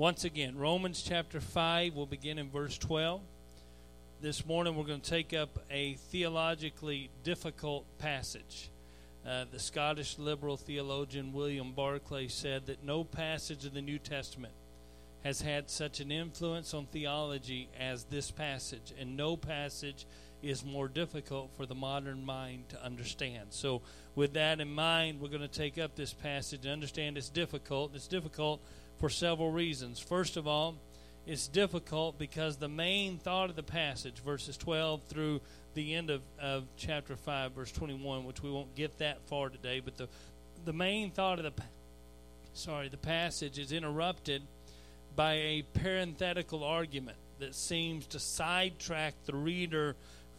Once again, Romans chapter 5, we'll begin in verse 12. This morning we're going to take up a theologically difficult passage. Uh, the Scottish liberal theologian William Barclay said that no passage of the New Testament has had such an influence on theology as this passage, and no passage is more difficult for the modern mind to understand. So, with that in mind, we're going to take up this passage and understand it's difficult. It's difficult for several reasons. First of all, it's difficult because the main thought of the passage, verses 12 through the end of, of chapter 5, verse 21, which we won't get that far today, but the, the main thought of the sorry, the passage is interrupted by a parenthetical argument that seems to sidetrack the reader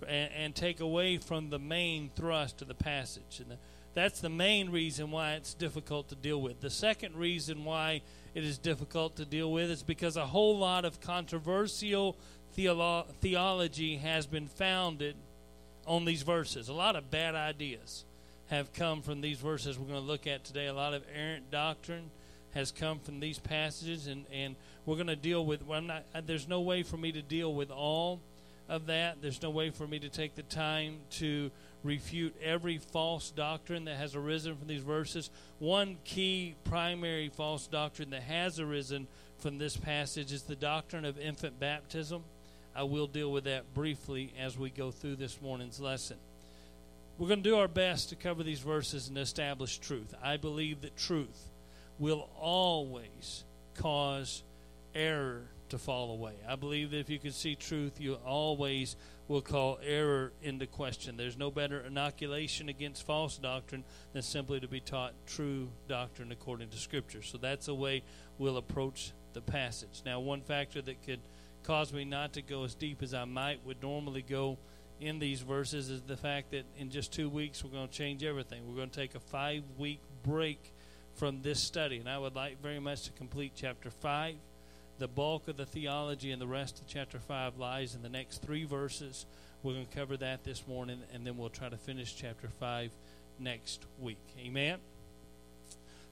and, and take away from the main thrust of the passage. And the, that's the main reason why it's difficult to deal with. The second reason why it is difficult to deal with is because a whole lot of controversial theolo- theology has been founded on these verses. A lot of bad ideas have come from these verses we're going to look at today. A lot of errant doctrine has come from these passages, and, and we're going to deal with. Well, I'm not. There's no way for me to deal with all of that. There's no way for me to take the time to refute every false doctrine that has arisen from these verses. One key primary false doctrine that has arisen from this passage is the doctrine of infant baptism. I will deal with that briefly as we go through this morning's lesson. We're going to do our best to cover these verses and establish truth. I believe that truth will always cause error to fall away. I believe that if you can see truth, you always will call error into question. There's no better inoculation against false doctrine than simply to be taught true doctrine according to Scripture. So that's the way we'll approach the passage. Now, one factor that could cause me not to go as deep as I might would normally go in these verses is the fact that in just two weeks we're going to change everything. We're going to take a five week break from this study, and I would like very much to complete chapter 5 the bulk of the theology and the rest of chapter 5 lies in the next three verses. We're going to cover that this morning, and then we'll try to finish chapter 5 next week. Amen?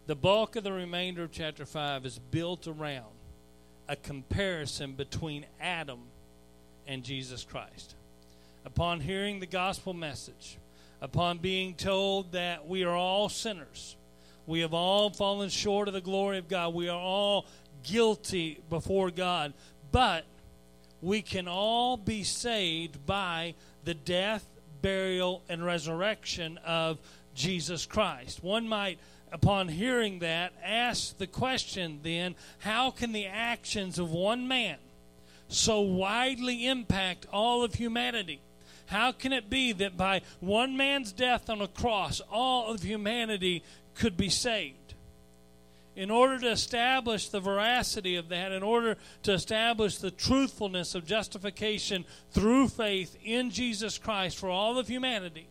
The bulk of the remainder of chapter 5 is built around a comparison between Adam and Jesus Christ. Upon hearing the gospel message, upon being told that we are all sinners, we have all fallen short of the glory of God, we are all guilty before God. But we can all be saved by the death, burial, and resurrection of Jesus Christ. One might, upon hearing that, ask the question then how can the actions of one man so widely impact all of humanity? How can it be that by one man's death on a cross, all of humanity could be saved? In order to establish the veracity of that, in order to establish the truthfulness of justification through faith in Jesus Christ for all of humanity,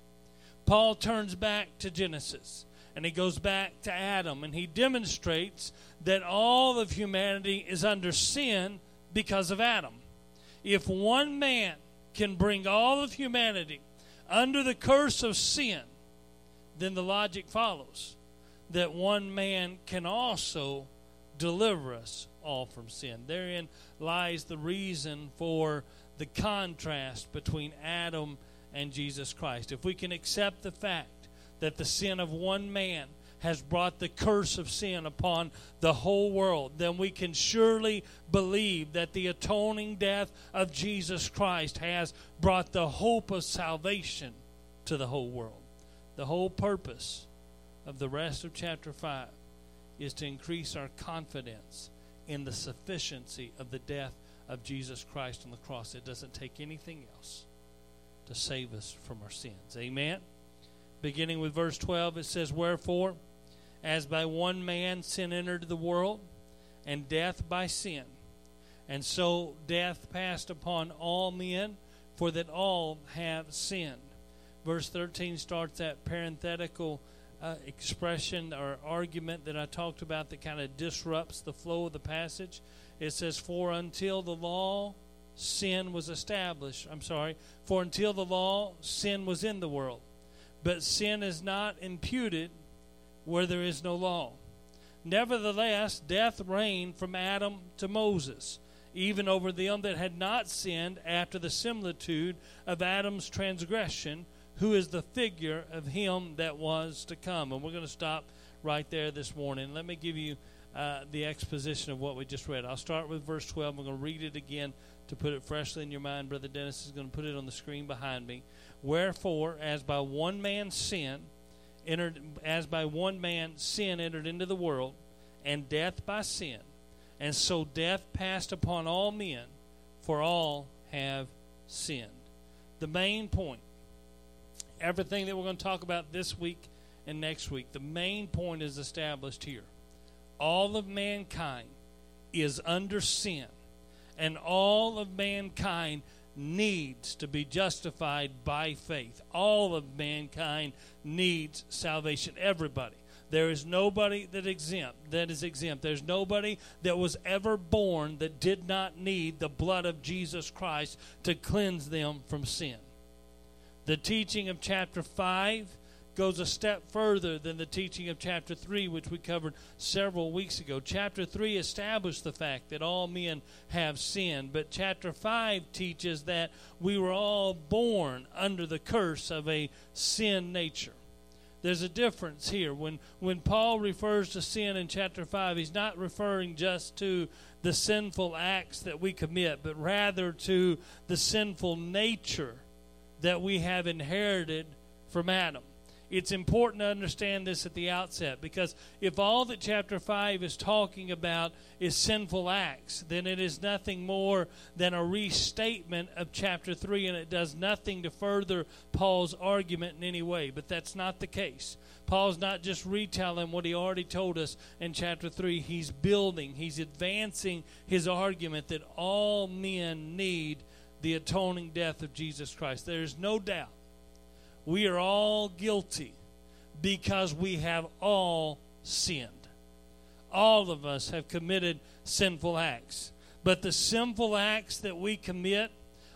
Paul turns back to Genesis and he goes back to Adam and he demonstrates that all of humanity is under sin because of Adam. If one man can bring all of humanity under the curse of sin, then the logic follows that one man can also deliver us all from sin. Therein lies the reason for the contrast between Adam and Jesus Christ. If we can accept the fact that the sin of one man has brought the curse of sin upon the whole world, then we can surely believe that the atoning death of Jesus Christ has brought the hope of salvation to the whole world. The whole purpose of the rest of chapter 5 is to increase our confidence in the sufficiency of the death of Jesus Christ on the cross. It doesn't take anything else to save us from our sins. Amen. Beginning with verse 12, it says, Wherefore, as by one man sin entered the world, and death by sin, and so death passed upon all men, for that all have sinned. Verse 13 starts that parenthetical uh, expression or argument that I talked about that kind of disrupts the flow of the passage. It says, For until the law, sin was established. I'm sorry. For until the law, sin was in the world. But sin is not imputed where there is no law. Nevertheless, death reigned from Adam to Moses, even over them that had not sinned after the similitude of Adam's transgression, who is the figure of him that was to come. And we're going to stop right there this morning. Let me give you uh, the exposition of what we just read. I'll start with verse 12. We're going to read it again to put it freshly in your mind. Brother Dennis is going to put it on the screen behind me. Wherefore, as by one man sin entered, as by one man sin entered into the world, and death by sin, and so death passed upon all men, for all have sinned. The main point, everything that we're going to talk about this week and next week, the main point is established here. All of mankind is under sin, and all of mankind needs to be justified by faith. All of mankind needs salvation. Everybody. There is nobody that exempt that is exempt. There's nobody that was ever born that did not need the blood of Jesus Christ to cleanse them from sin. The teaching of chapter 5 goes a step further than the teaching of chapter 3, which we covered several weeks ago. Chapter 3 established the fact that all men have sinned, but chapter 5 teaches that we were all born under the curse of a sin nature. There's a difference here. When, when Paul refers to sin in chapter 5, he's not referring just to the sinful acts that we commit, but rather to the sinful nature that we have inherited from Adam it's important to understand this at the outset because if all that chapter 5 is talking about is sinful acts, then it is nothing more than a restatement of chapter 3 and it does nothing to further Paul's argument in any way. But that's not the case. Paul's not just retelling what he already told us in chapter 3, he's building, he's advancing his argument that all men need the atoning death of Jesus Christ. There's no doubt we are all guilty because we have all sinned. All of us have committed sinful acts. But the sinful acts that we commit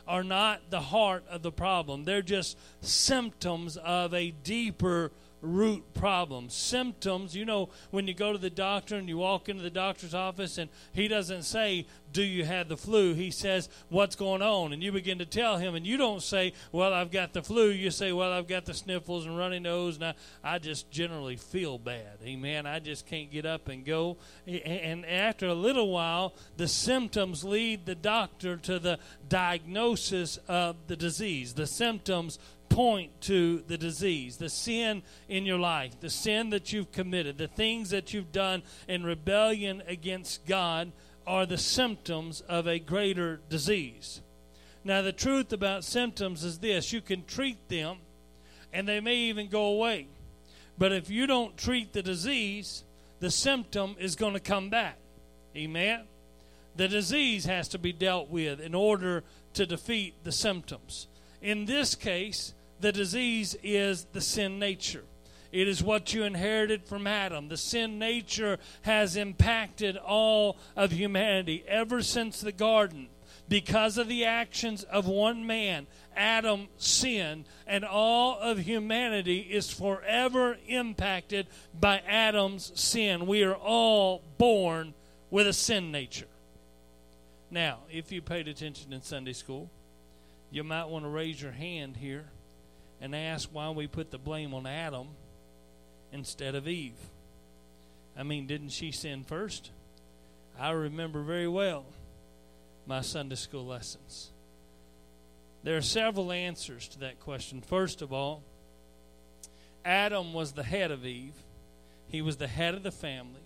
are not the heart of the problem. They're just symptoms of a deeper root problem. Symptoms, you know, when you go to the doctor and you walk into the doctor's office and he doesn't say, Do you have the flu? He says, What's going on? And you begin to tell him, and you don't say, Well, I've got the flu. You say, Well, I've got the sniffles and runny nose, and I, I just generally feel bad. Amen. I just can't get up and go. And after a little while, the symptoms lead the doctor to the diagnosis of the disease. The symptoms point to the disease, the sin in your life, the sin that you've committed, the things that you've done in rebellion against God are the symptoms of a greater disease. Now, the truth about symptoms is this you can treat them and they may even go away. But if you don't treat the disease, the symptom is going to come back. Amen? The disease has to be dealt with in order to defeat the symptoms. In this case, the disease is the sin nature. It is what you inherited from Adam. The sin nature has impacted all of humanity ever since the garden. Because of the actions of one man, Adam sinned, and all of humanity is forever impacted by Adam's sin. We are all born with a sin nature. Now, if you paid attention in Sunday school, you might want to raise your hand here and ask why we put the blame on Adam instead of Eve. I mean, didn't she sin first? I remember very well my Sunday school lessons. There are several answers to that question. First of all, Adam was the head of Eve, he was the head of the family.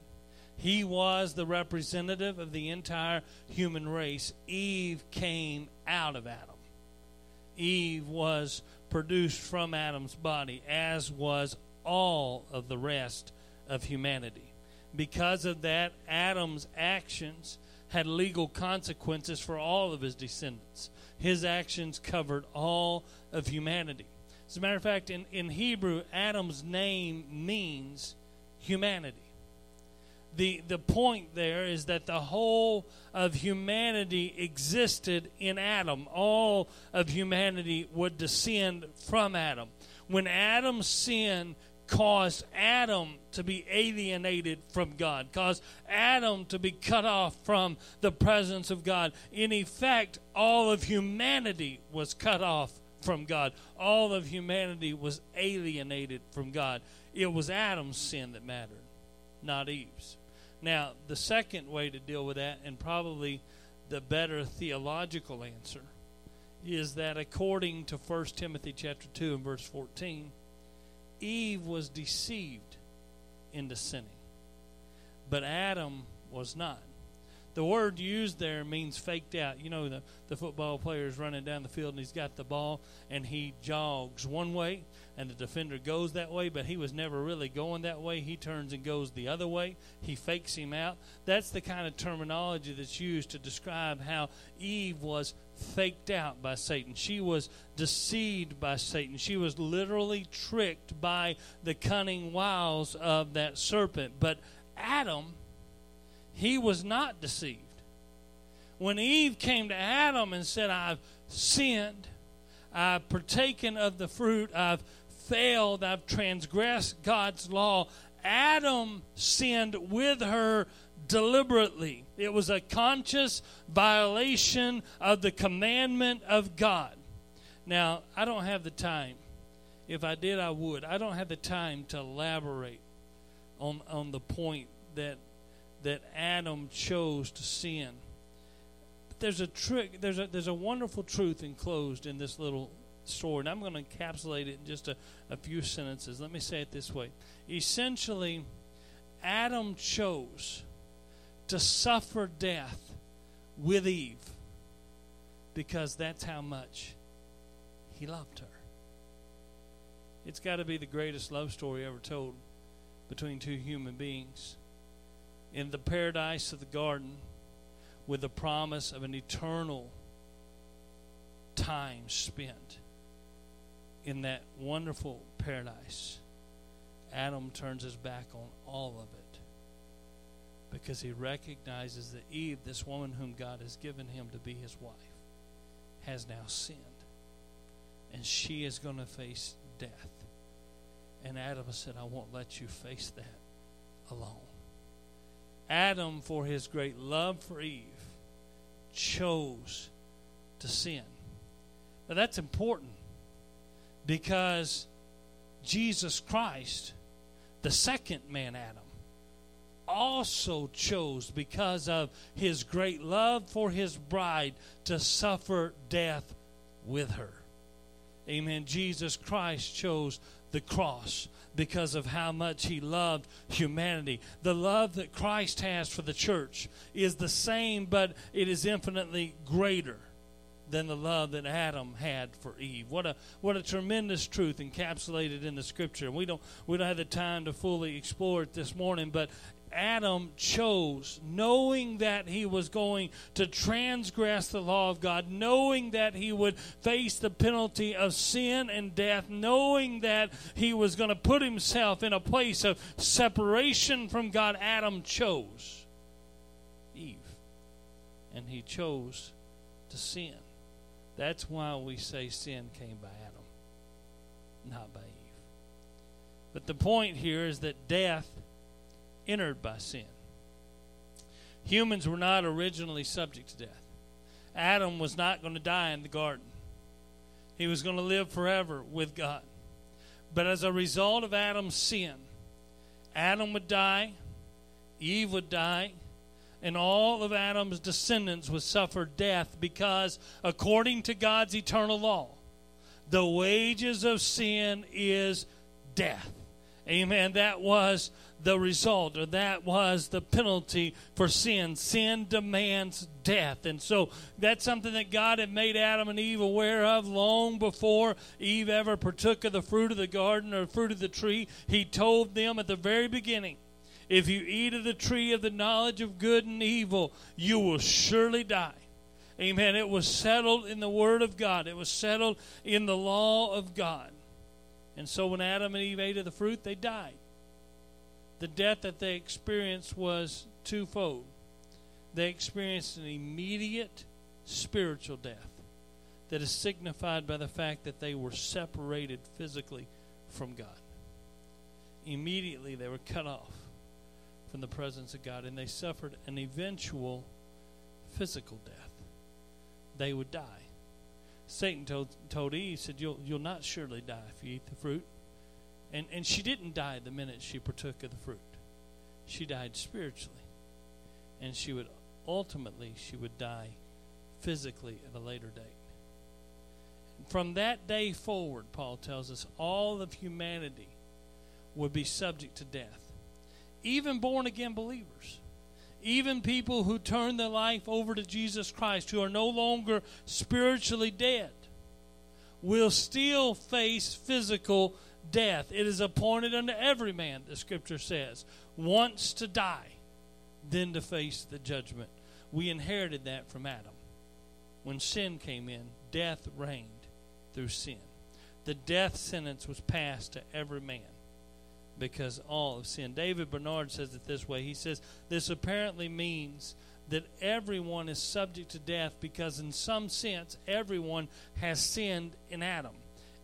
He was the representative of the entire human race. Eve came out of Adam. Eve was produced from Adam's body, as was all of the rest of humanity. Because of that, Adam's actions had legal consequences for all of his descendants. His actions covered all of humanity. As a matter of fact, in, in Hebrew, Adam's name means humanity the, the point there is that the whole of humanity existed in Adam. All of humanity would descend from Adam. When Adam's sin caused Adam to be alienated from God, caused Adam to be cut off from the presence of God. In effect, all of humanity was cut off from God. All of humanity was alienated from God. It was Adam's sin that mattered, not Eve's. Now, the second way to deal with that, and probably the better theological answer, is that according to 1 Timothy chapter 2 and verse 14, Eve was deceived into sinning, but Adam was not. The word used there means faked out. You know, the, the football player is running down the field and he's got the ball and he jogs one way and the defender goes that way, but he was never really going that way. He turns and goes the other way. He fakes him out. That's the kind of terminology that's used to describe how Eve was faked out by Satan. She was deceived by Satan. She was literally tricked by the cunning wiles of that serpent. But Adam, he was not deceived. When Eve came to Adam and said, I've sinned, I've partaken of the fruit, I've failed, I've transgressed God's law. Adam sinned with her deliberately. It was a conscious violation of the commandment of God. Now, I don't have the time. If I did, I would. I don't have the time to elaborate on, on the point that that Adam chose to sin. But there's a trick. There's a there's a wonderful truth enclosed in this little story, and I'm going to encapsulate it in just a, a few sentences. Let me say it this way. Essentially, Adam chose to suffer death with Eve because that's how much he loved her. It's got to be the greatest love story ever told between two human beings. In the paradise of the garden, with the promise of an eternal time spent in that wonderful paradise, Adam turns his back on all of it because he recognizes that Eve, this woman whom God has given him to be his wife, has now sinned. And she is going to face death. And Adam said, I won't let you face that alone. Adam, for his great love for Eve, chose to sin. Now that's important because Jesus Christ, the second man Adam, also chose, because of his great love for his bride, to suffer death with her. Amen. Jesus Christ chose the cross because of how much he loved humanity. The love that Christ has for the church is the same, but it is infinitely greater than the love that Adam had for Eve. What a what a tremendous truth encapsulated in the scripture. We don't we don't have the time to fully explore it this morning, but Adam chose, knowing that he was going to transgress the law of God, knowing that he would face the penalty of sin and death, knowing that he was going to put himself in a place of separation from God, Adam chose Eve. And he chose to sin. That's why we say sin came by Adam, not by Eve. But the point here is that death entered by sin. Humans were not originally subject to death. Adam was not going to die in the garden, he was going to live forever with God. But as a result of Adam's sin, Adam would die, Eve would die, and all of Adam's descendants would suffer death because, according to God's eternal law, the wages of sin is death. Amen. That was the result, or that was the penalty for sin. Sin demands death. And so that's something that God had made Adam and Eve aware of long before Eve ever partook of the fruit of the garden or fruit of the tree. He told them at the very beginning if you eat of the tree of the knowledge of good and evil, you will surely die. Amen. It was settled in the Word of God, it was settled in the law of God. And so when Adam and Eve ate of the fruit, they died. The death that they experienced was twofold. They experienced an immediate spiritual death that is signified by the fact that they were separated physically from God. immediately they were cut off from the presence of God and they suffered an eventual physical death. They would die. Satan told, told Eve, said, you'll, you'll not surely die if you eat the fruit. And, and she didn't die the minute she partook of the fruit. She died spiritually. And she would ultimately, she would die physically at a later date. From that day forward, Paul tells us, all of humanity would be subject to death. Even born again believers even people who turn their life over to Jesus Christ, who are no longer spiritually dead, will still face physical death. It is appointed unto every man, the scripture says, once to die, then to face the judgment. We inherited that from Adam. When sin came in, death reigned through sin. The death sentence was passed to every man because all of sin. David Bernard says it this way. He says, This apparently means that everyone is subject to death because, in some sense, everyone has sinned in Adam.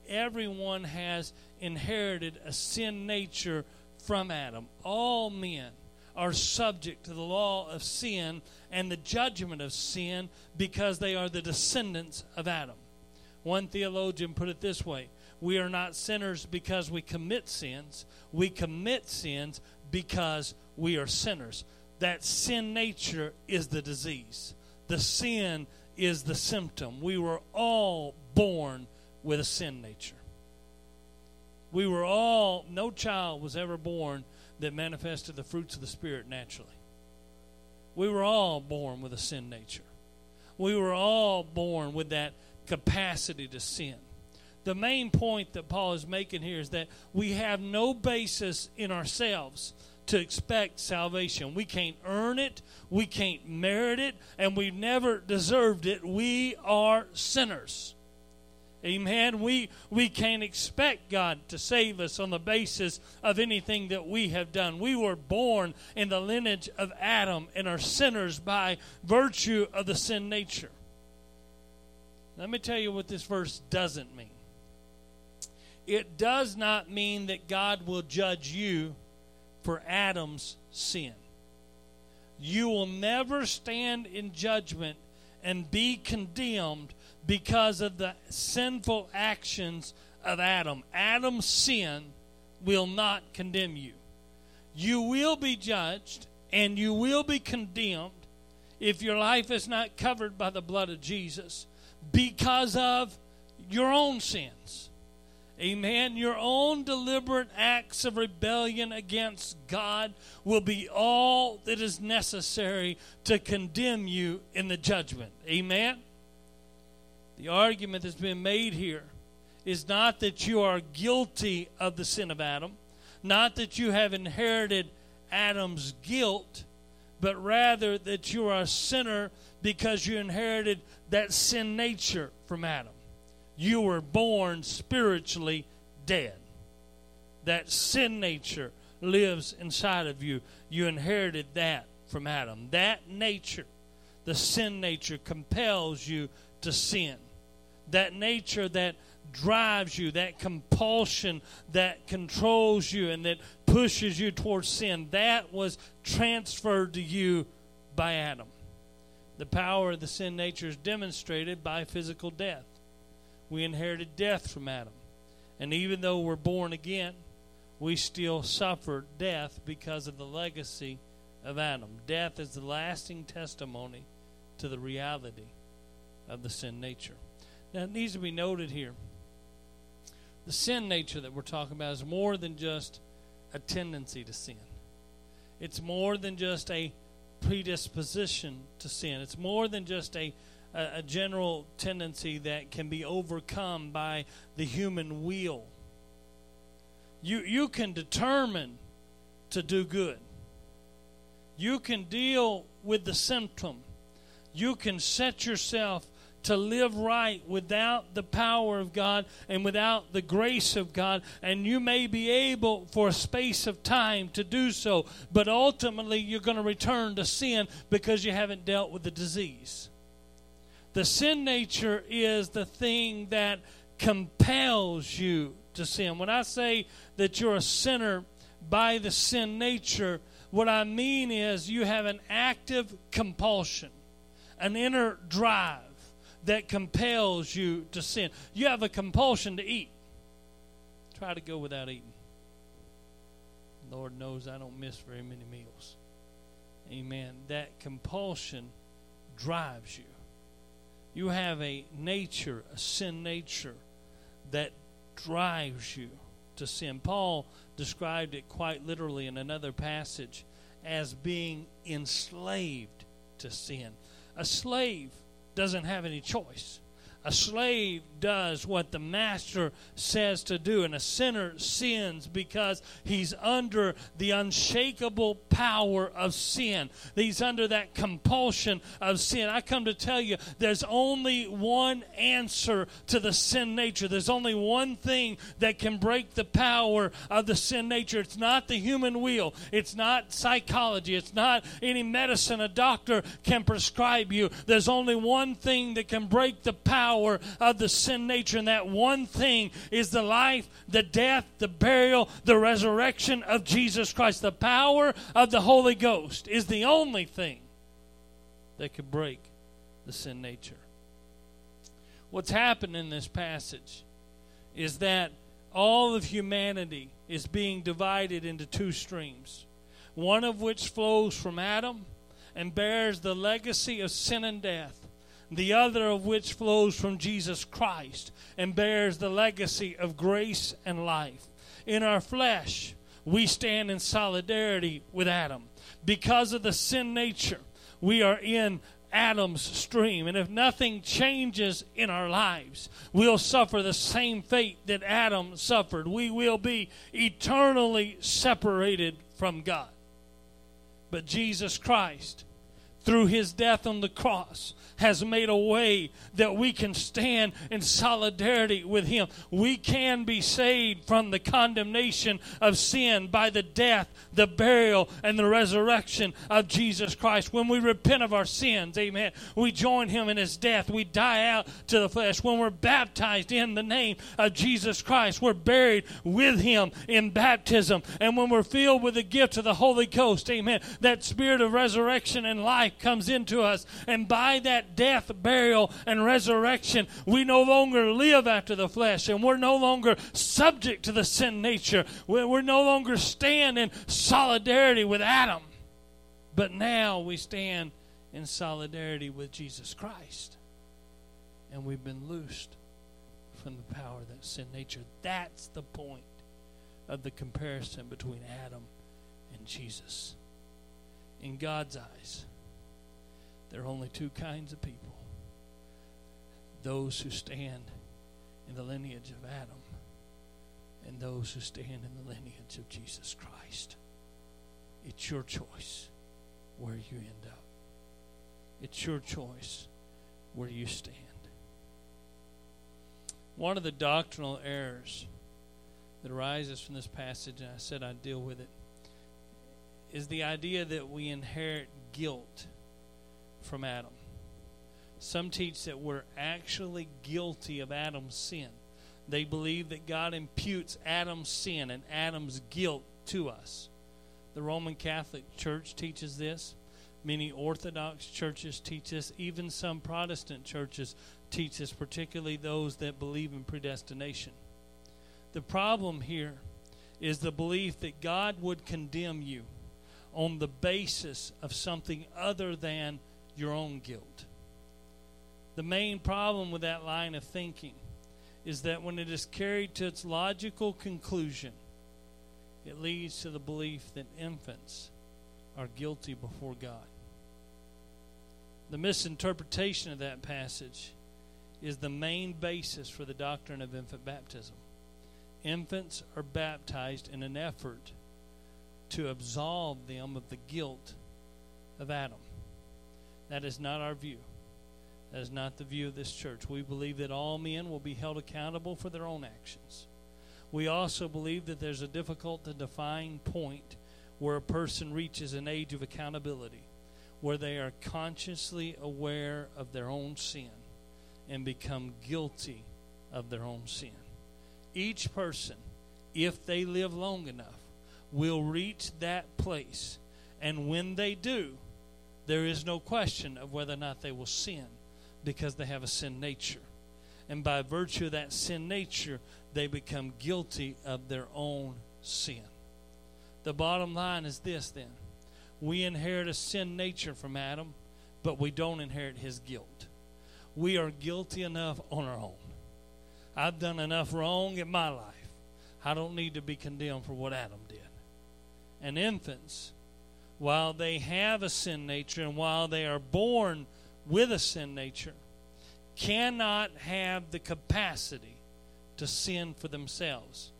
Everyone has inherited a sin nature from Adam. All men are subject to the law of sin and the judgment of sin because they are the descendants of Adam. One theologian put it this way we are not sinners because we commit sins. We commit sins because we are sinners. That sin nature is the disease. The sin is the symptom. We were all born with a sin nature. We were all, no child was ever born that manifested the fruits of the Spirit naturally. We were all born with a sin nature. We were all born with that capacity to sin the main point that Paul is making here is that we have no basis in ourselves to expect salvation. We can't earn it, we can't merit it, and we've never deserved it. We are sinners. Amen. We we can't expect God to save us on the basis of anything that we have done. We were born in the lineage of Adam and are sinners by virtue of the sin nature. Let me tell you what this verse doesn't mean it does not mean that God will judge you for Adam's sin. You will never stand in judgment and be condemned because of the sinful actions of Adam. Adam's sin will not condemn you. You will be judged and you will be condemned if your life is not covered by the blood of Jesus because of your own sins. Amen. Your own deliberate acts of rebellion against God will be all that is necessary to condemn you in the judgment. Amen. The argument that's been made here is not that you are guilty of the sin of Adam, not that you have inherited Adam's guilt, but rather that you are a sinner because you inherited that sin nature from Adam you were born spiritually dead. That sin nature lives inside of you. You inherited that from Adam. That nature, the sin nature, compels you to sin. That nature that drives you, that compulsion that controls you and that pushes you towards sin, that was transferred to you by Adam. The power of the sin nature is demonstrated by physical death. We inherited death from Adam. And even though we're born again, we still suffer death because of the legacy of Adam. Death is the lasting testimony to the reality of the sin nature. Now, it needs to be noted here the sin nature that we're talking about is more than just a tendency to sin, it's more than just a predisposition to sin, it's more than just a a, a general tendency that can be overcome by the human will. You, you can determine to do good. You can deal with the symptom. You can set yourself to live right without the power of God and without the grace of God. And you may be able for a space of time to do so, but ultimately you're going to return to sin because you haven't dealt with the disease. The sin nature is the thing that compels you to sin. When I say that you're a sinner by the sin nature, what I mean is you have an active compulsion, an inner drive that compels you to sin. You have a compulsion to eat. Try to go without eating. Lord knows I don't miss very many meals. Amen. That compulsion drives you. You have a nature, a sin nature, that drives you to sin. Paul described it quite literally in another passage as being enslaved to sin. A slave doesn't have any choice. A slave does what the master says to do, and a sinner sins because he's under the unshakable power of sin. He's under that compulsion of sin. I come to tell you there's only one answer to the sin nature. There's only one thing that can break the power of the sin nature. It's not the human will, it's not psychology, it's not any medicine a doctor can prescribe you. There's only one thing that can break the power power of the sin nature. And that one thing is the life, the death, the burial, the resurrection of Jesus Christ. The power of the Holy Ghost is the only thing that could break the sin nature. What's happened in this passage is that all of humanity is being divided into two streams, one of which flows from Adam and bears the legacy of sin and death the other of which flows from Jesus Christ and bears the legacy of grace and life. In our flesh, we stand in solidarity with Adam. Because of the sin nature, we are in Adam's stream. And if nothing changes in our lives, we'll suffer the same fate that Adam suffered. We will be eternally separated from God. But Jesus Christ, through his death on the cross, has made a way that we can stand in solidarity with Him. We can be saved from the condemnation of sin by the death, the burial, and the resurrection of Jesus Christ. When we repent of our sins, amen, we join Him in His death. We die out to the flesh. When we're baptized in the name of Jesus Christ, we're buried with Him in baptism. And when we're filled with the gift of the Holy Ghost, amen, that spirit of resurrection and life comes into us. And by that death, burial, and resurrection, we no longer live after the flesh and we're no longer subject to the sin nature. We're no longer stand in solidarity with Adam, but now we stand in solidarity with Jesus Christ. And we've been loosed from the power of that sin nature. That's the point of the comparison between Adam and Jesus. In God's eyes, there are only two kinds of people those who stand in the lineage of Adam and those who stand in the lineage of Jesus Christ. It's your choice where you end up. It's your choice where you stand. One of the doctrinal errors that arises from this passage, and I said I'd deal with it, is the idea that we inherit guilt from Adam. Some teach that we're actually guilty of Adam's sin. They believe that God imputes Adam's sin and Adam's guilt to us. The Roman Catholic Church teaches this. Many Orthodox churches teach this. Even some Protestant churches teach this, particularly those that believe in predestination. The problem here is the belief that God would condemn you on the basis of something other than your own guilt. The main problem with that line of thinking is that when it is carried to its logical conclusion, it leads to the belief that infants are guilty before God. The misinterpretation of that passage is the main basis for the doctrine of infant baptism. Infants are baptized in an effort to absolve them of the guilt of Adam. That is not our view. That is not the view of this church. We believe that all men will be held accountable for their own actions. We also believe that there's a difficult to define point where a person reaches an age of accountability, where they are consciously aware of their own sin and become guilty of their own sin. Each person, if they live long enough, will reach that place. And when they do, there is no question of whether or not they will sin because they have a sin nature. And by virtue of that sin nature, they become guilty of their own sin. The bottom line is this then we inherit a sin nature from Adam, but we don't inherit his guilt. We are guilty enough on our own. I've done enough wrong in my life. I don't need to be condemned for what Adam did. And infants, while they have a sin nature and while they are born with a sin nature, cannot have the capacity to sin for themselves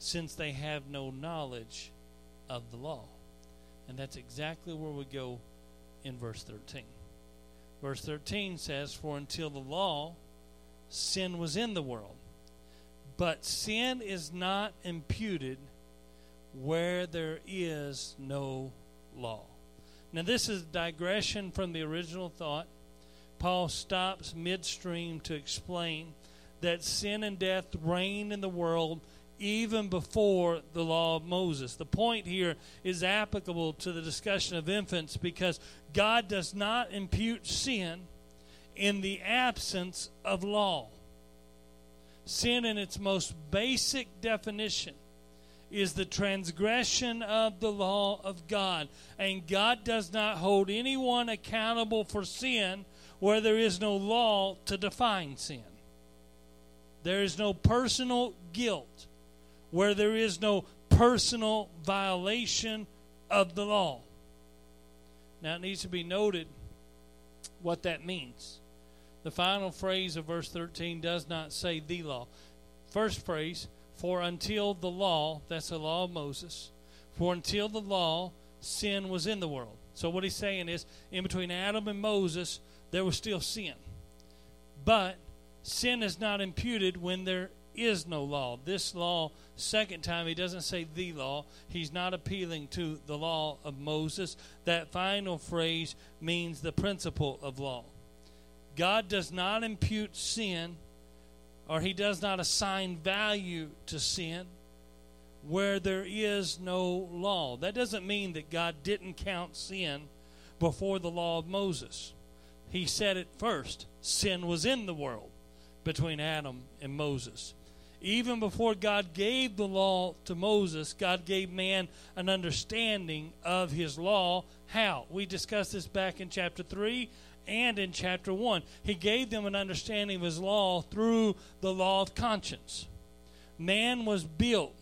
since they have no knowledge of the law. And that's exactly where we go in verse 13. Verse 13 says, For until the law, sin was in the world. But sin is not imputed where there is no law. Now, this is digression from the original thought. Paul stops midstream to explain that sin and death reign in the world even before the law of Moses. The point here is applicable to the discussion of infants because God does not impute sin in the absence of law. Sin, in its most basic definition, is the transgression of the law of God. And God does not hold anyone accountable for sin where there is no law to define sin. There is no personal guilt where there is no personal violation of the law. Now, it needs to be noted what that means. The final phrase of verse 13 does not say the law. First phrase, for until the law, that's the law of Moses, for until the law, sin was in the world. So, what he's saying is, in between Adam and Moses, there was still sin. But sin is not imputed when there is no law. This law, second time, he doesn't say the law. He's not appealing to the law of Moses. That final phrase means the principle of law. God does not impute sin, or he does not assign value to sin where there is no law. That doesn't mean that God didn't count sin before the law of Moses. He said it first sin was in the world between Adam and Moses even before God gave the law to Moses, God gave man an understanding of his law. How? We discussed this back in chapter 3 and in chapter 1. He gave them an understanding of his law through the law of conscience. Man was built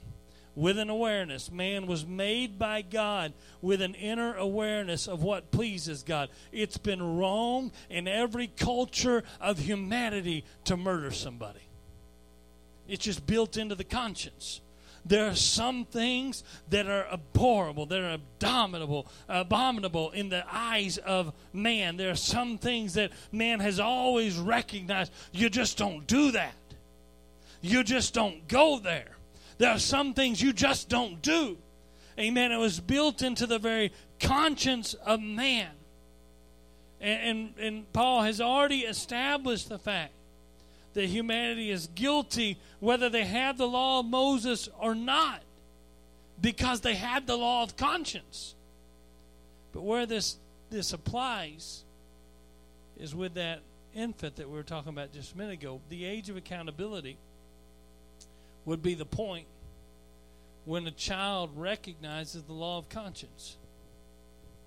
with an awareness. Man was made by God with an inner awareness of what pleases God. It's been wrong in every culture of humanity to murder somebody. It's just built into the conscience. There are some things that are abhorrible, that are abominable, abominable in the eyes of man. There are some things that man has always recognized. You just don't do that. You just don't go there. There are some things you just don't do. Amen. It was built into the very conscience of man. And, and, and Paul has already established the fact that humanity is guilty whether they have the law of Moses or not because they had the law of conscience. But where this this applies is with that infant that we were talking about just a minute ago. The age of accountability would be the point when a child recognizes the law of conscience.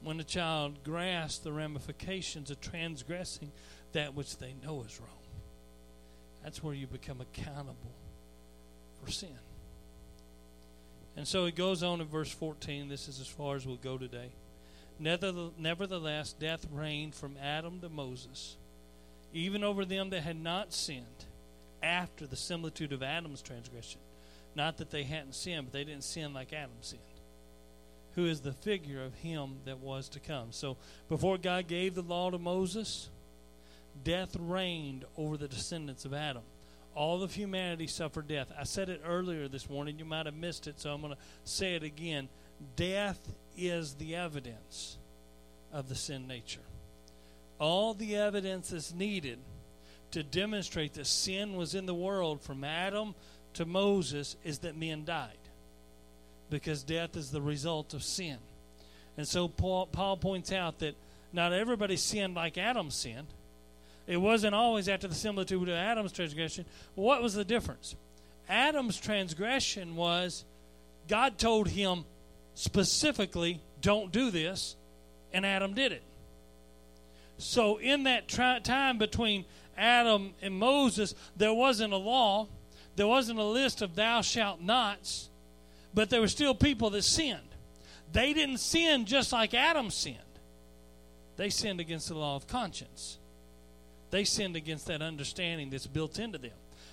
When a child grasps the ramifications of transgressing that which they know is wrong. That's where you become accountable for sin. And so it goes on in verse 14. This is as far as we'll go today. Nevertheless, death reigned from Adam to Moses, even over them that had not sinned, after the similitude of Adam's transgression. Not that they hadn't sinned, but they didn't sin like Adam sinned, who is the figure of him that was to come. So before God gave the law to Moses, death reigned over the descendants of Adam. All of humanity suffered death. I said it earlier this morning. You might have missed it, so I'm going to say it again. Death is the evidence of the sin nature. All the evidence that's needed to demonstrate that sin was in the world from Adam to Moses is that men died. because death is the result of sin. And so Paul, Paul points out that not everybody sinned like Adam sinned. It wasn't always after the similitude of Adam's transgression. What was the difference? Adam's transgression was God told him specifically, don't do this, and Adam did it. So, in that time between Adam and Moses, there wasn't a law, there wasn't a list of thou shalt nots, but there were still people that sinned. They didn't sin just like Adam sinned, they sinned against the law of conscience. They sinned against that understanding that's built into them.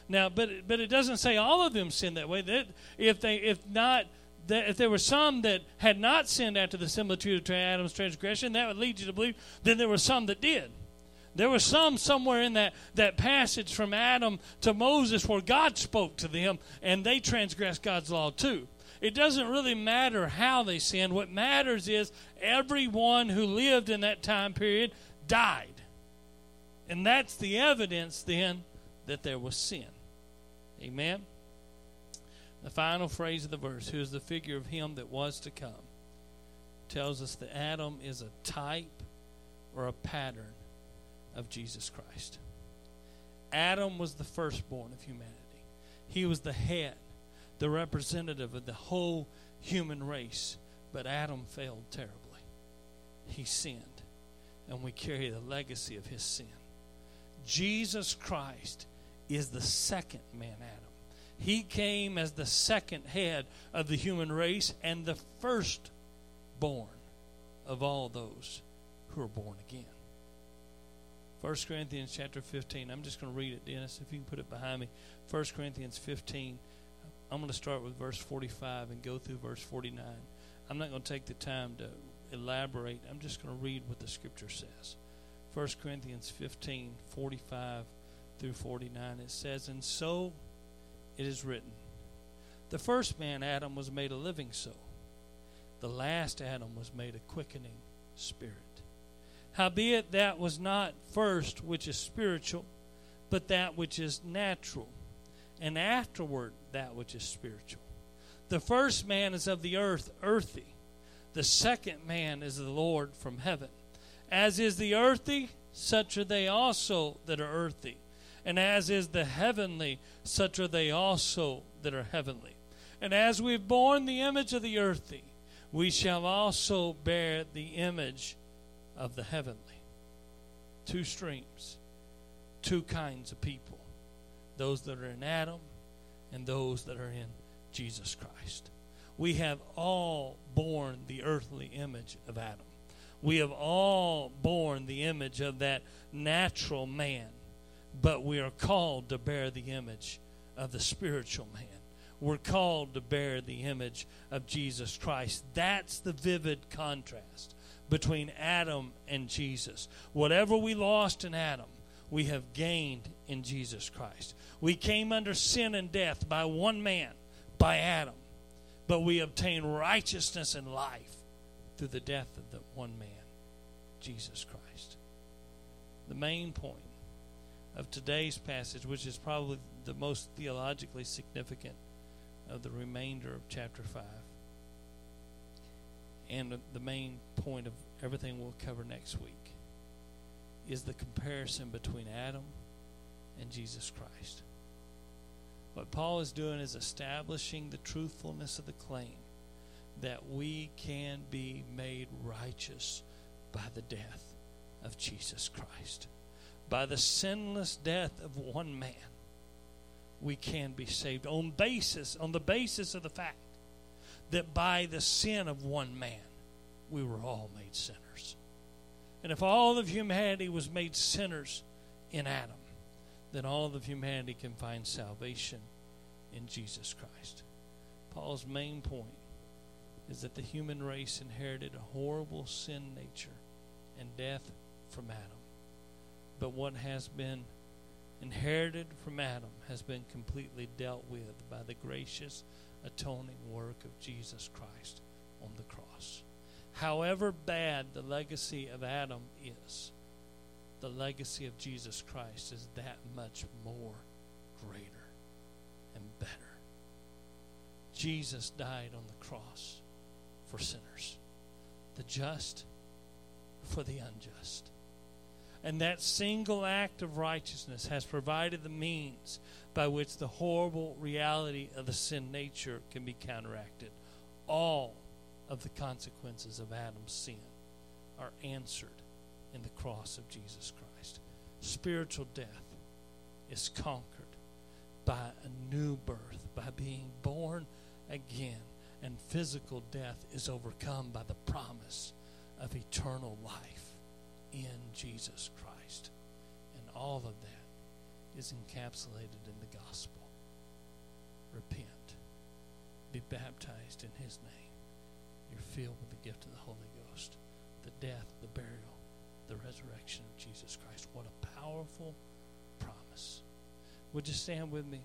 Now, but but it doesn't say all of them sinned that way. That if they if not that if there were some that had not sinned after the similitude of Adam's transgression, that would lead you to believe. Then there were some that did. There were some somewhere in that, that passage from Adam to Moses where God spoke to them and they transgressed God's law too. It doesn't really matter how they sinned. What matters is everyone who lived in that time period died. And that's the evidence then that there was sin. Amen. The final phrase of the verse, who is the figure of him that was to come, tells us that Adam is a type or a pattern of Jesus Christ. Adam was the firstborn of humanity. He was the head, the representative of the whole human race. But Adam failed terribly. He sinned, and we carry the legacy of his sin. Jesus Christ is the second man Adam. He came as the second head of the human race and the firstborn of all those who are born again. 1 Corinthians chapter 15. I'm just going to read it, Dennis, if you can put it behind me. 1 Corinthians 15. I'm going to start with verse 45 and go through verse 49. I'm not going to take the time to elaborate. I'm just going to read what the scripture says. 1 Corinthians 15, 45 through 49. It says, And so it is written, The first man, Adam, was made a living soul. The last Adam was made a quickening spirit. Howbeit that was not first which is spiritual, but that which is natural, and afterward that which is spiritual. The first man is of the earth, earthy. The second man is the Lord from heaven. As is the earthy, such are they also that are earthy. And as is the heavenly, such are they also that are heavenly. And as we've borne the image of the earthy, we shall also bear the image of the heavenly. Two streams, two kinds of people those that are in Adam and those that are in Jesus Christ. We have all borne the earthly image of Adam. We have all borne the image of that natural man, but we are called to bear the image of the spiritual man. We're called to bear the image of Jesus Christ. That's the vivid contrast between Adam and Jesus. Whatever we lost in Adam, we have gained in Jesus Christ. We came under sin and death by one man, by Adam, but we obtain righteousness and life through the death of the one man, Jesus Christ. The main point of today's passage, which is probably the most theologically significant of the remainder of chapter 5, and the main point of everything we'll cover next week is the comparison between Adam and Jesus Christ. What Paul is doing is establishing the truthfulness of the claim that we can be made righteous by the death of Jesus Christ. By the sinless death of one man, we can be saved on basis on the basis of the fact that by the sin of one man, we were all made sinners. And if all of humanity was made sinners in Adam, then all of humanity can find salvation in Jesus Christ. Paul's main point is that the human race inherited a horrible sin nature and death from Adam. But what has been inherited from Adam has been completely dealt with by the gracious atoning work of Jesus Christ on the cross. However bad the legacy of Adam is, the legacy of Jesus Christ is that much more greater and better. Jesus died on the cross for sinners, the just for the unjust. And that single act of righteousness has provided the means by which the horrible reality of the sin nature can be counteracted. All of the consequences of Adam's sin are answered in the cross of Jesus Christ. Spiritual death is conquered by a new birth, by being born again. And physical death is overcome by the promise of eternal life in Jesus Christ. And all of that is encapsulated in the gospel. Repent, be baptized in his name. You're filled with the gift of the Holy Ghost, the death, the burial, the resurrection of Jesus Christ. What a powerful promise. Would you stand with me?